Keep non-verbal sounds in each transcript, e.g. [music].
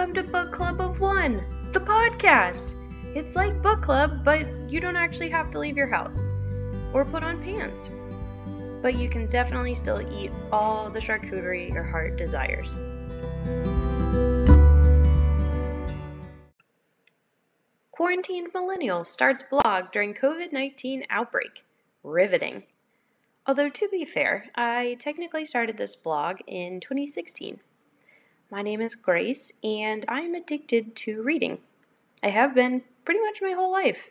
Welcome to Book Club of One, the podcast. It's like book club, but you don't actually have to leave your house or put on pants. But you can definitely still eat all the charcuterie your heart desires. Quarantined Millennial starts blog during COVID 19 outbreak. Riveting. Although, to be fair, I technically started this blog in 2016. My name is Grace, and I am addicted to reading. I have been pretty much my whole life.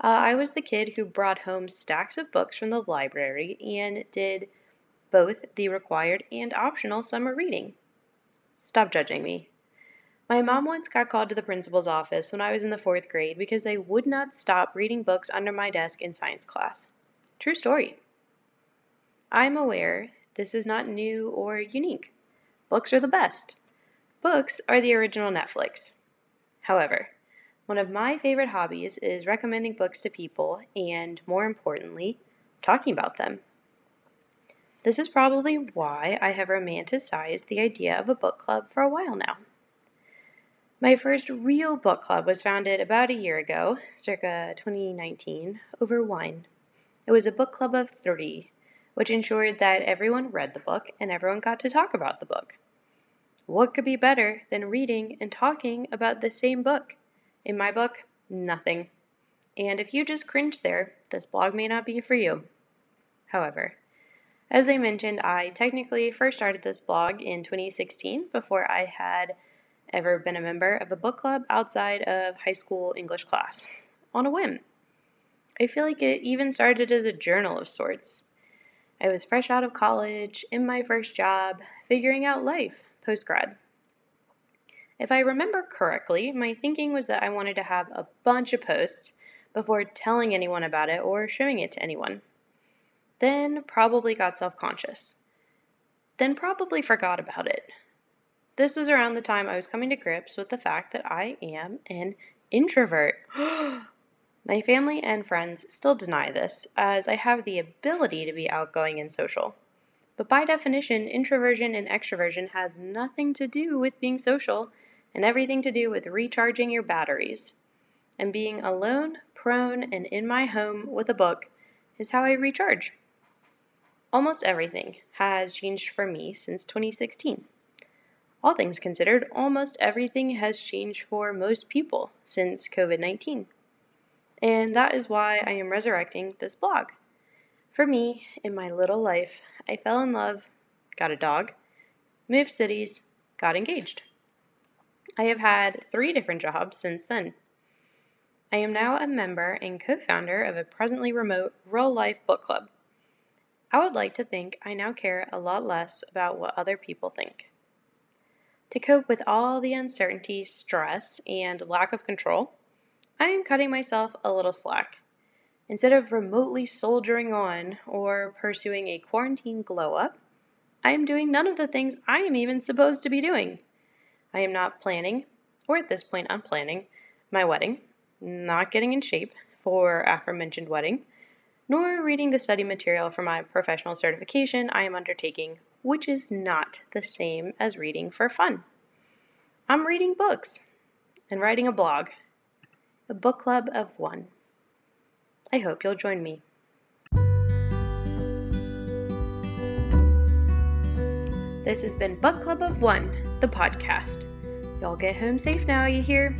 Uh, I was the kid who brought home stacks of books from the library and did both the required and optional summer reading. Stop judging me. My mom once got called to the principal's office when I was in the fourth grade because I would not stop reading books under my desk in science class. True story. I'm aware this is not new or unique. Books are the best. Books are the original Netflix. However, one of my favorite hobbies is recommending books to people and, more importantly, talking about them. This is probably why I have romanticized the idea of a book club for a while now. My first real book club was founded about a year ago, circa 2019, over wine. It was a book club of 30, which ensured that everyone read the book and everyone got to talk about the book. What could be better than reading and talking about the same book? In my book, nothing. And if you just cringe there, this blog may not be for you. However, as I mentioned, I technically first started this blog in 2016 before I had ever been a member of a book club outside of high school English class [laughs] on a whim. I feel like it even started as a journal of sorts. I was fresh out of college, in my first job, figuring out life, post grad. If I remember correctly, my thinking was that I wanted to have a bunch of posts before telling anyone about it or showing it to anyone. Then probably got self conscious. Then probably forgot about it. This was around the time I was coming to grips with the fact that I am an introvert. [gasps] My family and friends still deny this, as I have the ability to be outgoing and social. But by definition, introversion and extroversion has nothing to do with being social and everything to do with recharging your batteries. And being alone, prone, and in my home with a book is how I recharge. Almost everything has changed for me since 2016. All things considered, almost everything has changed for most people since COVID 19. And that is why I am resurrecting this blog. For me, in my little life, I fell in love, got a dog, moved cities, got engaged. I have had three different jobs since then. I am now a member and co founder of a presently remote real life book club. I would like to think I now care a lot less about what other people think. To cope with all the uncertainty, stress, and lack of control, I am cutting myself a little slack. Instead of remotely soldiering on or pursuing a quarantine glow up, I am doing none of the things I am even supposed to be doing. I am not planning, or at this point, I'm planning, my wedding, not getting in shape for aforementioned wedding, nor reading the study material for my professional certification I am undertaking, which is not the same as reading for fun. I'm reading books and writing a blog, a book club of one. I hope you'll join me. This has been Book Club of One, the podcast. Y'all get home safe now, you hear?